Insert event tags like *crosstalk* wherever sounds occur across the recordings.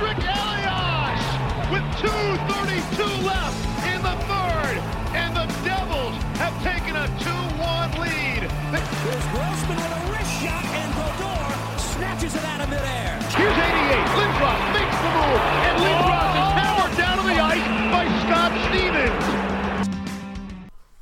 Elias with 2.32 left in the third, and the Devils have taken a 2-1 lead. Here's Grossman with a wrist shot, and Brodeur snatches it out of midair. Here's 88. Lindros makes the move, and Lindros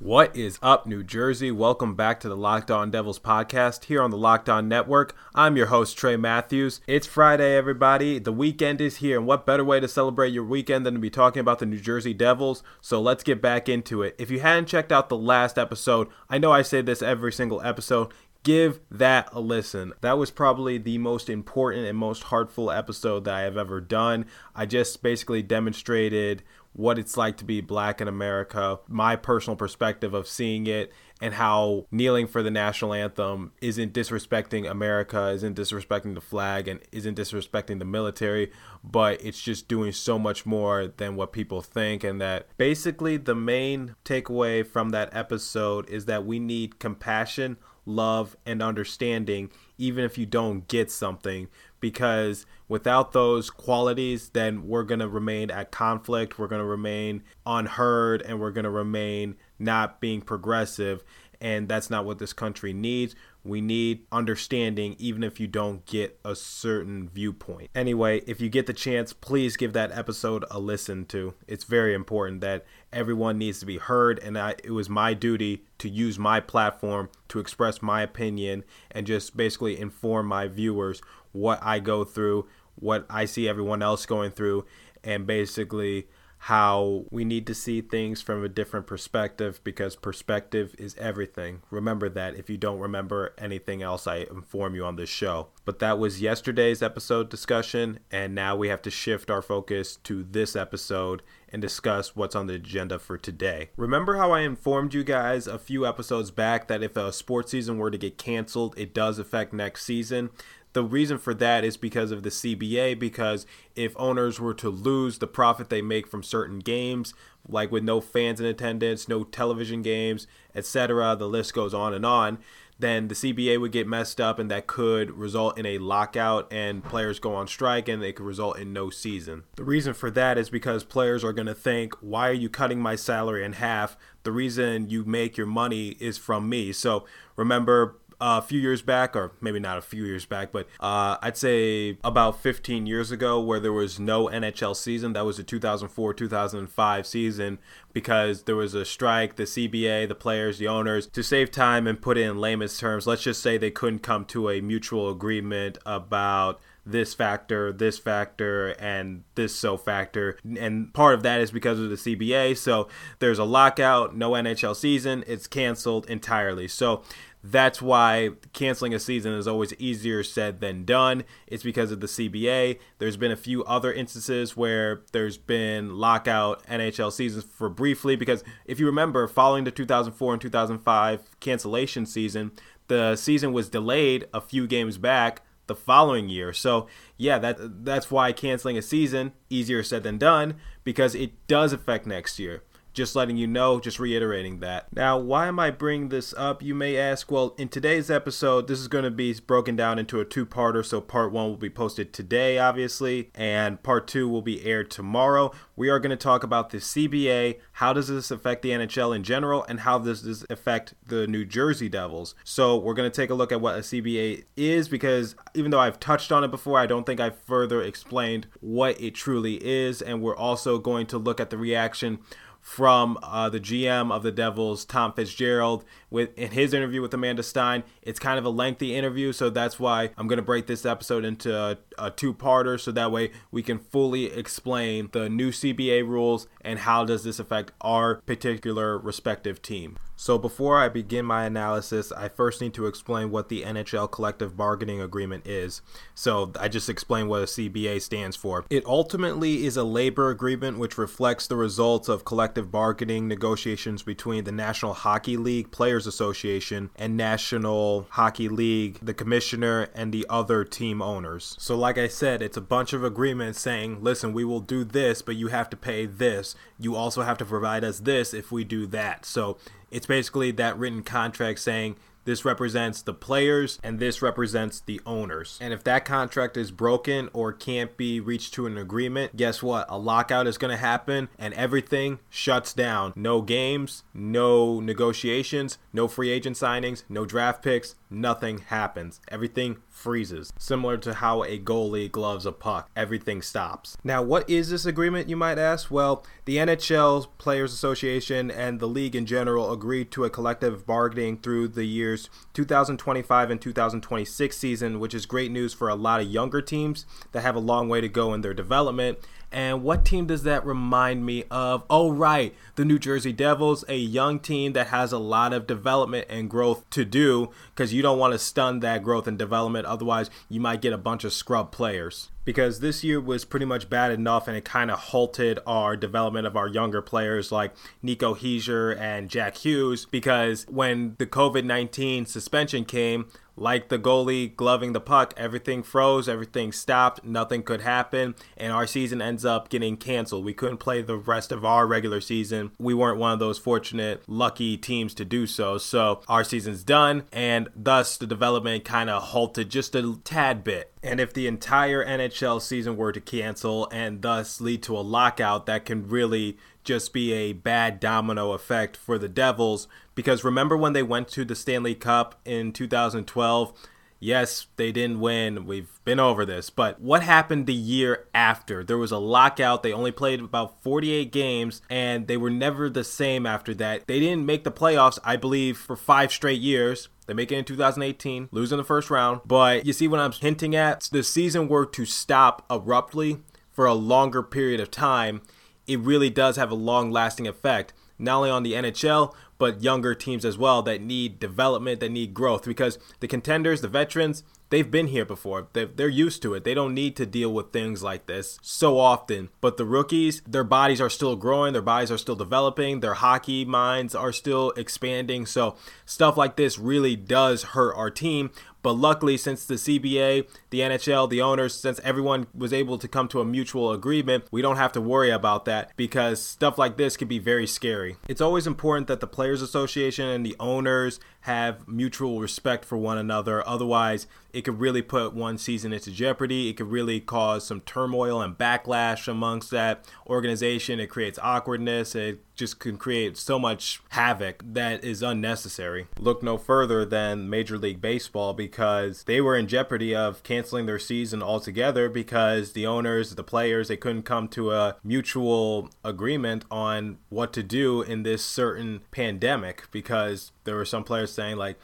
What is up, New Jersey? Welcome back to the Locked On Devils podcast here on the Locked On Network. I'm your host, Trey Matthews. It's Friday, everybody. The weekend is here, and what better way to celebrate your weekend than to be talking about the New Jersey Devils? So let's get back into it. If you hadn't checked out the last episode, I know I say this every single episode give that a listen. That was probably the most important and most heartful episode that I have ever done. I just basically demonstrated what it's like to be black in America, my personal perspective of seeing it, and how kneeling for the national anthem isn't disrespecting America, isn't disrespecting the flag, and isn't disrespecting the military, but it's just doing so much more than what people think. And that basically the main takeaway from that episode is that we need compassion, love, and understanding, even if you don't get something, because without those qualities, then we're going to remain at conflict, we're going to remain unheard, and we're going to remain not being progressive. And that's not what this country needs. We need understanding, even if you don't get a certain viewpoint. Anyway, if you get the chance, please give that episode a listen to. It's very important that everyone needs to be heard, and I, it was my duty to use my platform to express my opinion and just basically inform my viewers what I go through, what I see everyone else going through, and basically how we need to see things from a different perspective because perspective is everything. Remember that if you don't remember anything else I inform you on this show. But that was yesterday's episode discussion, and now we have to shift our focus to this episode and discuss what's on the agenda for today. Remember how I informed you guys a few episodes back that if a sports season were to get canceled, it does affect next season? The reason for that is because of the CBA. Because if owners were to lose the profit they make from certain games, like with no fans in attendance, no television games, etc., the list goes on and on, then the CBA would get messed up, and that could result in a lockout, and players go on strike, and it could result in no season. The reason for that is because players are going to think, why are you cutting my salary in half? The reason you make your money is from me. So remember, a few years back, or maybe not a few years back, but uh, I'd say about 15 years ago, where there was no NHL season. That was the 2004 2005 season because there was a strike. The CBA, the players, the owners, to save time and put it in layman's terms, let's just say they couldn't come to a mutual agreement about this factor, this factor, and this so factor. And part of that is because of the CBA. So there's a lockout, no NHL season, it's canceled entirely. So that's why canceling a season is always easier said than done. It's because of the CBA. There's been a few other instances where there's been lockout NHL seasons for briefly because if you remember, following the 2004 and 2005 cancellation season, the season was delayed a few games back the following year. So, yeah, that that's why canceling a season easier said than done because it does affect next year. Just letting you know, just reiterating that. Now, why am I bringing this up? You may ask. Well, in today's episode, this is going to be broken down into a two parter. So, part one will be posted today, obviously, and part two will be aired tomorrow. We are going to talk about the CBA. How does this affect the NHL in general, and how does this affect the New Jersey Devils? So, we're going to take a look at what a CBA is because even though I've touched on it before, I don't think I've further explained what it truly is. And we're also going to look at the reaction from uh, the GM of the Devils, Tom Fitzgerald, with in his interview with Amanda Stein. It's kind of a lengthy interview, so that's why I'm going to break this episode into a, a two-parter, so that way we can fully explain the new CBA rules and how does this affect our particular respective team. So before I begin my analysis, I first need to explain what the NHL collective bargaining agreement is. So I just explained what a CBA stands for. It ultimately is a labor agreement which reflects the results of collective bargaining negotiations between the National Hockey League Players Association and National Hockey League, the commissioner, and the other team owners. So like I said, it's a bunch of agreements saying, listen, we will do this, but you have to pay this. You also have to provide us this if we do that. So it's basically that written contract saying This represents the players and this represents the owners. And if that contract is broken or can't be reached to an agreement, guess what? A lockout is going to happen and everything shuts down. No games, no negotiations, no free agent signings, no draft picks, nothing happens. Everything freezes. Similar to how a goalie gloves a puck, everything stops. Now, what is this agreement, you might ask? Well, the NHL Players Association and the league in general agreed to a collective bargaining through the years 2025 and 2026 season, which is great news for a lot of younger teams that have a long way to go in their development and what team does that remind me of? Oh, right, the New Jersey Devils, a young team that has a lot of development and growth to do because you don't want to stun that growth and development. Otherwise, you might get a bunch of scrub players. Because this year was pretty much bad enough and it kind of halted our development of our younger players like Nico Hischier and Jack Hughes. Because when the COVID 19 suspension came, like the goalie gloving the puck, everything froze, everything stopped, nothing could happen, and our season ends up getting canceled. We couldn't play the rest of our regular season. We weren't one of those fortunate, lucky teams to do so. So our season's done, and thus the development kind of halted just a tad bit. And if the entire NHL season were to cancel and thus lead to a lockout, that can really just be a bad domino effect for the Devils. Because remember when they went to the Stanley Cup in 2012? Yes, they didn't win. We've been over this. But what happened the year after? There was a lockout. They only played about 48 games and they were never the same after that. They didn't make the playoffs, I believe, for five straight years. They make it in 2018, lose in the first round. But you see what I'm hinting at? The season were to stop abruptly for a longer period of time it really does have a long lasting effect, not only on the NHL, but younger teams as well that need development, that need growth. Because the contenders, the veterans, they've been here before. They're used to it. They don't need to deal with things like this so often. But the rookies, their bodies are still growing, their bodies are still developing, their hockey minds are still expanding. So stuff like this really does hurt our team. But luckily, since the CBA, the NHL, the owners, since everyone was able to come to a mutual agreement, we don't have to worry about that because stuff like this can be very scary. It's always important that the Players Association and the owners have mutual respect for one another. Otherwise, it could really put one season into jeopardy. It could really cause some turmoil and backlash amongst that organization. It creates awkwardness. It just can create so much havoc that is unnecessary. Look no further than Major League Baseball because they were in jeopardy of canceling their season altogether because the owners, the players, they couldn't come to a mutual agreement on what to do in this certain pandemic because there were some players saying like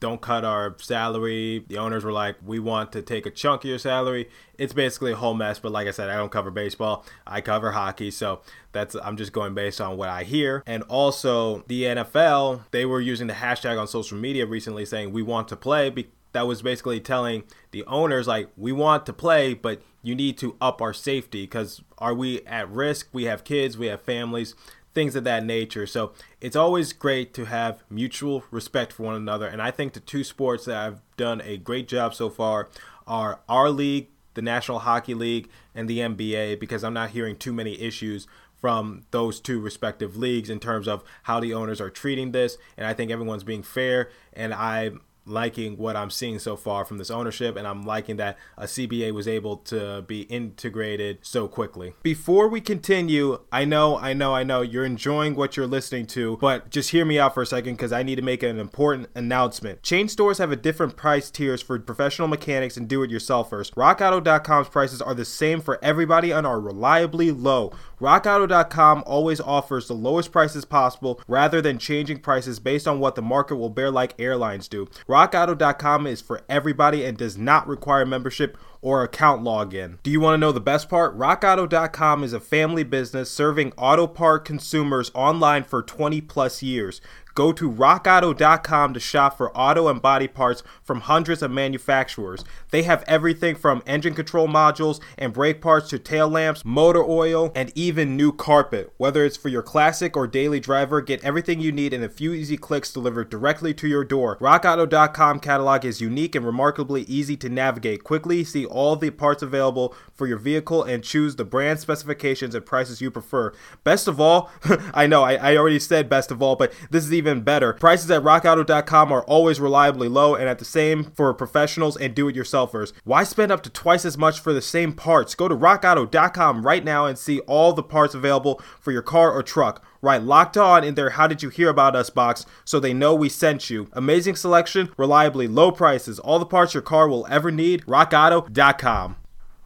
don't cut our salary. The owners were like, we want to take a chunk of your salary. It's basically a whole mess. But like I said, I don't cover baseball. I cover hockey, so that's I'm just going based on what I hear. And also the NFL, they were using the hashtag on social media recently saying we want to play. that was basically telling the owners like we want to play, but you need to up our safety because are we at risk? We have kids, we have families things of that nature. So it's always great to have mutual respect for one another. And I think the two sports that I've done a great job so far are our league, the National Hockey League, and the NBA, because I'm not hearing too many issues from those two respective leagues in terms of how the owners are treating this. And I think everyone's being fair. And I liking what I'm seeing so far from this ownership, and I'm liking that a CBA was able to be integrated so quickly. Before we continue, I know, I know, I know you're enjoying what you're listening to, but just hear me out for a second because I need to make an important announcement. Chain stores have a different price tiers for professional mechanics and do-it-yourselfers. RockAuto.com's prices are the same for everybody and are reliably low. RockAuto.com always offers the lowest prices possible rather than changing prices based on what the market will bear like airlines do. RockAuto.com is for everybody and does not require membership or account login. Do you want to know the best part? RockAuto.com is a family business serving auto part consumers online for 20 plus years. Go to rockauto.com to shop for auto and body parts from hundreds of manufacturers. They have everything from engine control modules and brake parts to tail lamps, motor oil, and even new carpet. Whether it's for your classic or daily driver, get everything you need in a few easy clicks delivered directly to your door. RockAuto.com catalog is unique and remarkably easy to navigate. Quickly see all the parts available for your vehicle and choose the brand specifications and prices you prefer. Best of all, *laughs* I know I, I already said best of all, but this is even better. Prices at rockauto.com are always reliably low and at the same for professionals and do it yourselfers. Why spend up to twice as much for the same parts? Go to rockauto.com right now and see all the parts available for your car or truck. Right, locked on in their How Did You Hear About Us box so they know we sent you. Amazing selection, reliably low prices, all the parts your car will ever need. RockAuto.com.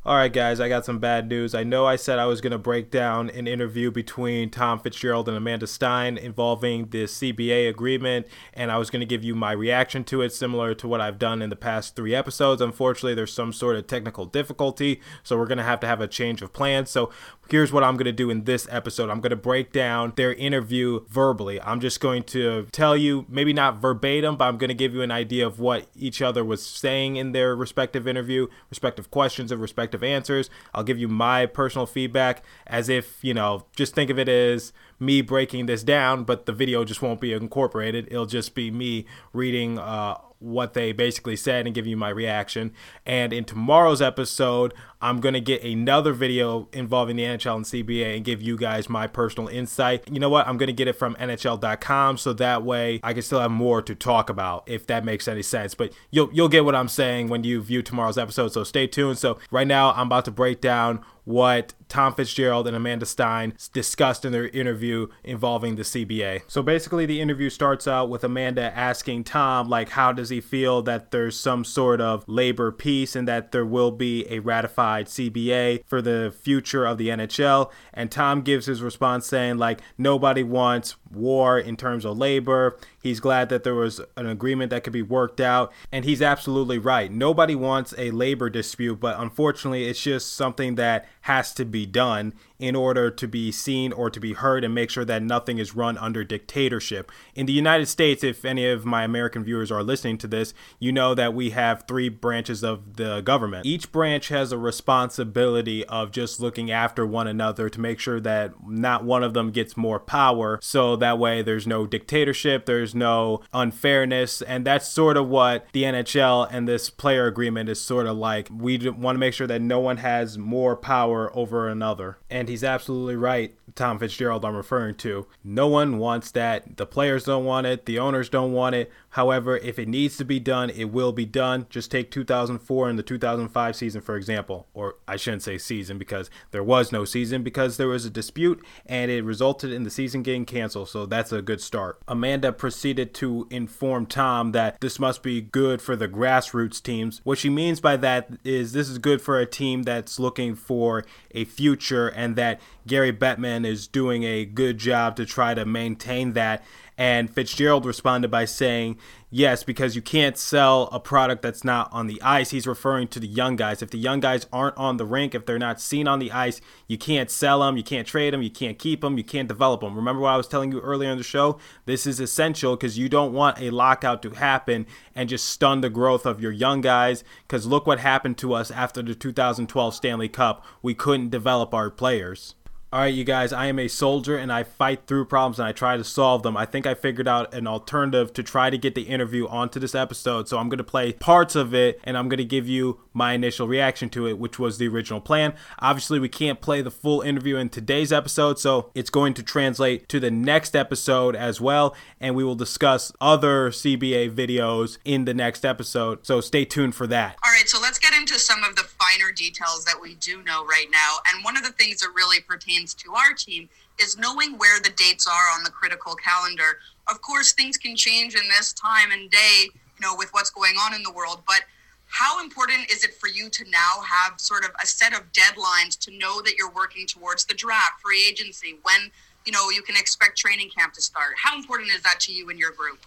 All right, guys, I got some bad news. I know I said I was going to break down an interview between Tom Fitzgerald and Amanda Stein involving the CBA agreement, and I was going to give you my reaction to it, similar to what I've done in the past three episodes. Unfortunately, there's some sort of technical difficulty, so we're going to have to have a change of plans. So here's what I'm going to do in this episode I'm going to break down their interview verbally. I'm just going to tell you, maybe not verbatim, but I'm going to give you an idea of what each other was saying in their respective interview, respective questions, and respective answers. I'll give you my personal feedback as if, you know, just think of it as me breaking this down, but the video just won't be incorporated. It'll just be me reading uh, what they basically said and give you my reaction. And in tomorrow's episode, I'm going to get another video involving the NHL and CBA and give you guys my personal insight. You know what? I'm going to get it from NHL.com so that way I can still have more to talk about if that makes any sense. But you'll you'll get what I'm saying when you view tomorrow's episode. So stay tuned. So right now I'm about to break down what Tom Fitzgerald and Amanda Stein discussed in their interview involving the CBA. So basically, the interview starts out with Amanda asking Tom, like, how does he feel that there's some sort of labor peace and that there will be a ratified CBA for the future of the NHL? And Tom gives his response saying, like, nobody wants war in terms of labor. He's glad that there was an agreement that could be worked out. And he's absolutely right. Nobody wants a labor dispute, but unfortunately, it's just something that has to be done in order to be seen or to be heard and make sure that nothing is run under dictatorship. In the United States, if any of my American viewers are listening to this, you know that we have three branches of the government. Each branch has a responsibility of just looking after one another to make sure that not one of them gets more power. So that way there's no dictatorship, there's no unfairness. And that's sort of what the NHL and this player agreement is sort of like. We want to make sure that no one has more power over another. And and he's absolutely right. Tom Fitzgerald, I'm referring to. No one wants that. The players don't want it. The owners don't want it. However, if it needs to be done, it will be done. Just take 2004 and the 2005 season, for example. Or I shouldn't say season because there was no season because there was a dispute and it resulted in the season getting canceled. So that's a good start. Amanda proceeded to inform Tom that this must be good for the grassroots teams. What she means by that is this is good for a team that's looking for a future and that Gary Bettman is doing a good job to try to maintain that. And Fitzgerald responded by saying, Yes, because you can't sell a product that's not on the ice. He's referring to the young guys. If the young guys aren't on the rink, if they're not seen on the ice, you can't sell them, you can't trade them, you can't keep them, you can't develop them. Remember what I was telling you earlier in the show? This is essential because you don't want a lockout to happen and just stun the growth of your young guys. Because look what happened to us after the 2012 Stanley Cup. We couldn't develop our players. All right, you guys, I am a soldier and I fight through problems and I try to solve them. I think I figured out an alternative to try to get the interview onto this episode. So I'm going to play parts of it and I'm going to give you my initial reaction to it, which was the original plan. Obviously, we can't play the full interview in today's episode, so it's going to translate to the next episode as well. And we will discuss other CBA videos in the next episode. So stay tuned for that. All right, so let's get into some of the finer details that we do know right now. And one of the things that really pertains to our team is knowing where the dates are on the critical calendar. Of course, things can change in this time and day, you know, with what's going on in the world, but how important is it for you to now have sort of a set of deadlines to know that you're working towards the draft, free agency, when you know you can expect training camp to start? How important is that to you and your group?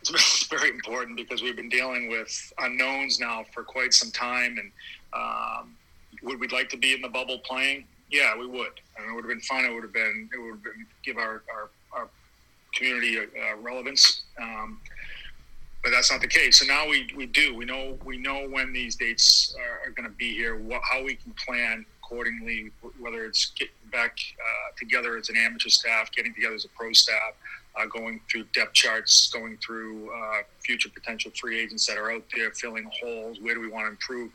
It's *laughs* very important because we've been dealing with unknowns now for quite some time, and um, would we like to be in the bubble playing? Yeah, we would. I mean, it would have been fun. It would have been. It would have been give our our, our community uh, relevance. Um, but that's not the case. So now we, we do. We know we know when these dates are, are going to be here. What, how we can plan accordingly. Whether it's getting back uh, together as an amateur staff, getting together as a pro staff, uh, going through depth charts, going through uh, future potential free agents that are out there, filling holes. Where do we want to improve?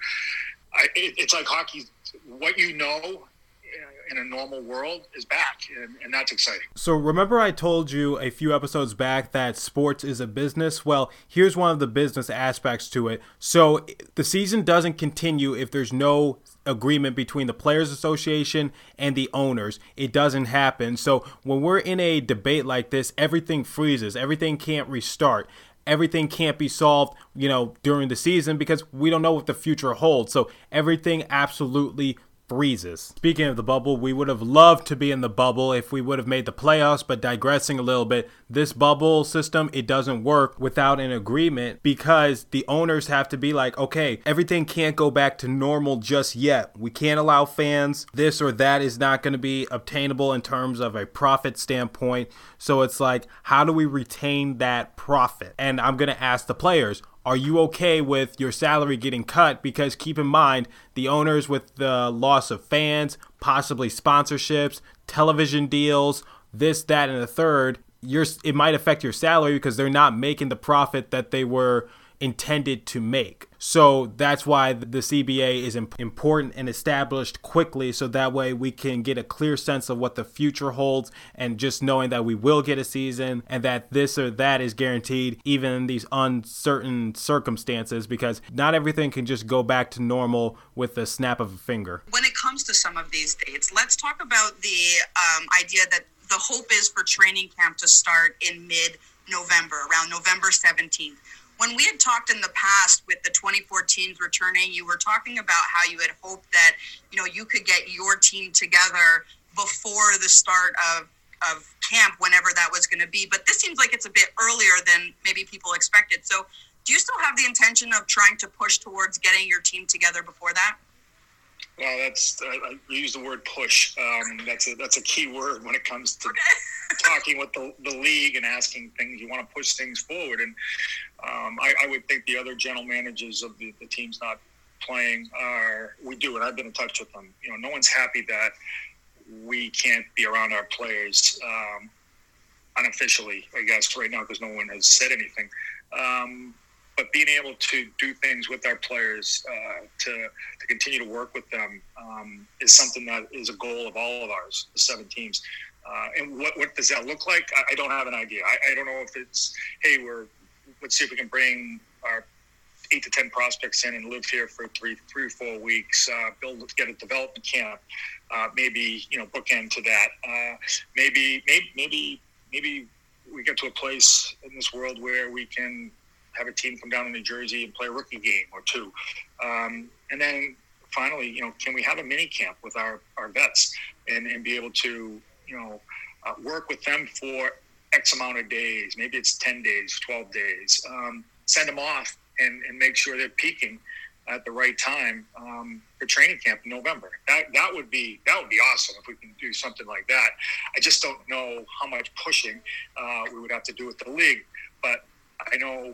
I, it, it's like hockey. What you know uh, in a normal world is back, and, and, that's exciting. So, remember, I told you a few episodes back that sports is a business? Well, here's one of the business aspects to it. So, the season doesn't continue if there's no agreement between the Players Association and the owners. It doesn't happen. So, when we're in a debate like this, everything freezes, everything can't restart everything can't be solved, you know, during the season because we don't know what the future holds. So everything absolutely freezes. Speaking of the bubble, we would have loved to be in the bubble if we would have made the playoffs, but digressing a little bit, this bubble system, it doesn't work without an agreement because the owners have to be like, okay, everything can't go back to normal just yet. We can't allow fans. This or that is not going to be obtainable in terms of a profit standpoint. So it's like, how do we retain that profit? And I'm going to ask the players, are you okay with your salary getting cut? Because keep in mind, the owners with the loss of fans, possibly sponsorships, television deals, this, that, and the third, it might affect your salary because they're not making the profit that they were intended to make. So that's why the CBA is important and established quickly so that way we can get a clear sense of what the future holds and just knowing that we will get a season and that this or that is guaranteed even in these uncertain circumstances because not everything can just go back to normal with the snap of a finger. When it comes to some of these dates, let's talk about the um, idea that the hope is for training camp to start in mid November, around November 17th when we had talked in the past with the 2014s returning, you were talking about how you had hoped that you know you could get your team together before the start of of camp, whenever that was going to be. But this seems like it's a bit earlier than maybe people expected. So, do you still have the intention of trying to push towards getting your team together before that? Well, that's uh, I use the word push. Um, that's a that's a key word when it comes to. Talking with the, the league and asking things. You want to push things forward, and um, I, I, would think the other general managers of the, the teams not playing are we do, and I've been in touch with them. You know, no one's happy that we can't be around our players um, unofficially, I guess, right now because no one has said anything. Um, but being able to do things with our players uh, to, to continue to work with them um, is something that is a goal of all of ours, the seven teams. Uh, and what, what does that look like? I, I don't have an idea. I, I, don't know if it's, hey, we're let's see if we can bring our eight to ten prospects in and live here for three, three or four weeks. Uh, build, get a development camp. Uh, maybe you know bookend to that. Uh, maybe, maybe, maybe, maybe we get to a place in this world where we can have a team come down to New Jersey and play a rookie game or two, um, and then finally, you know, can we have a mini camp with our our vets and and be able to you know uh, work with them for X amount of days, maybe it's 10 days, 12 days, um, send them off and, and make sure they're peaking at the right time um, for training camp in November. That that would be that would be awesome if we can do something like that. I just don't know how much pushing uh, we would have to do with the league, but I know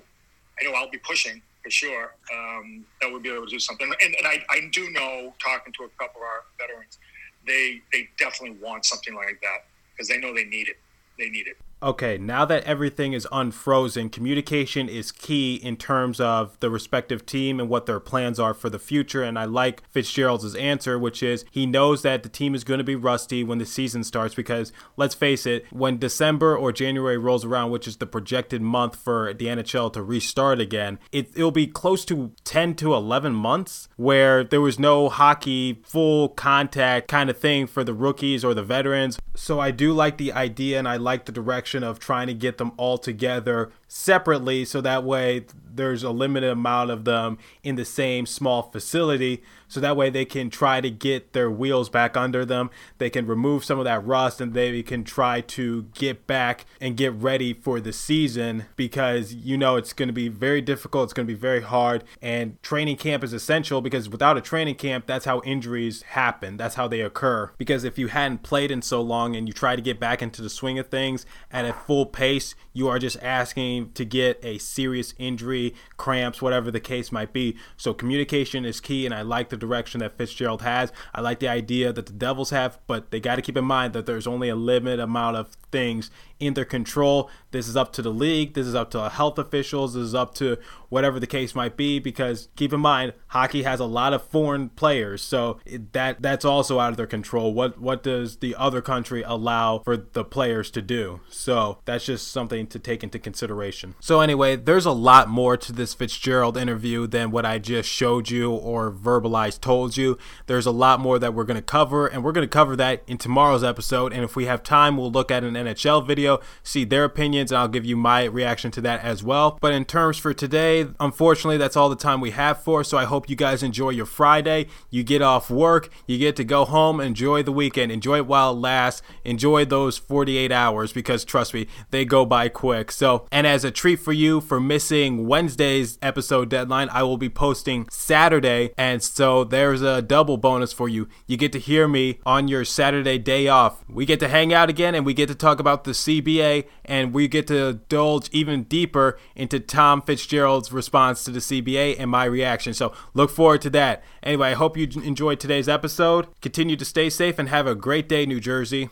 I know I'll be pushing for sure um, that we'll be able to do something. And, and I, I do know talking to a couple of our veterans, they they definitely want something like that because they know they need it. They need it okay, now that everything is unfrozen, communication is key in terms of the respective team and what their plans are for the future. And I like Fitzgerald's answer, which is he knows that the team is going to be rusty when the season starts because let's face it, when December or January rolls around, which is the projected month for the NHL to restart again, it, it'll be close to 10 to 11 months where there was no hockey full contact kind of thing for the rookies or the veterans. So I do like the idea and I like the direction of trying to get them all together separately so that way there's a limited amount of them in the same small facility. So that way they can try to get their wheels back under them. They can remove some of that rust and they can try to get back and get ready for the season because you know it's going to be very difficult it's going to be very hard. And training camp is essential because without a training camp that's how injuries happen. That's how they occur. Because if you hadn't played in so long and you try to get back into the swing of things at a full pace you are just asking to get a serious injury, cramps, whatever the case might be. So communication is key, and I like the direction that Fitzgerald has. I like the idea that the Devils have, but they got to keep in mind that there's only a limited amount of things in their control. This is up to the league. This is up to health officials. This is up to whatever the case might be. Because keep in mind, hockey has a lot of foreign players, so that that's also out of their control. What what does the other country allow for the players to do? So that's just something to take into consideration. So anyway, there's a lot more to this Fitzgerald interview than what I just showed you or verbalized told you. There's a lot more that we're going to cover, and we're going to cover that in tomorrow's episode. And if we have time, we'll look at an NHL video, see their opinions, and I'll give you my reaction to that as well. But in terms for today, unfortunately, that's all the time we have for. So I hope you guys enjoy your Friday. You get off work, you get to go home, enjoy the weekend, enjoy it while it lasts, enjoy those 48 hours because trust me, they go by quick. So, and as a treat for you for missing Wednesday's episode deadline, I will be posting Saturday. And so there's a double bonus for you. You get to hear me on your Saturday day off. We get to hang out again and we get to talk about the CBA and we get to indulge even deeper into Tom Fitzgerald's response to the CBA and my reaction. So look forward to that. Anyway, I hope you enjoyed today's episode. Continue to stay safe and have a great day, New Jersey.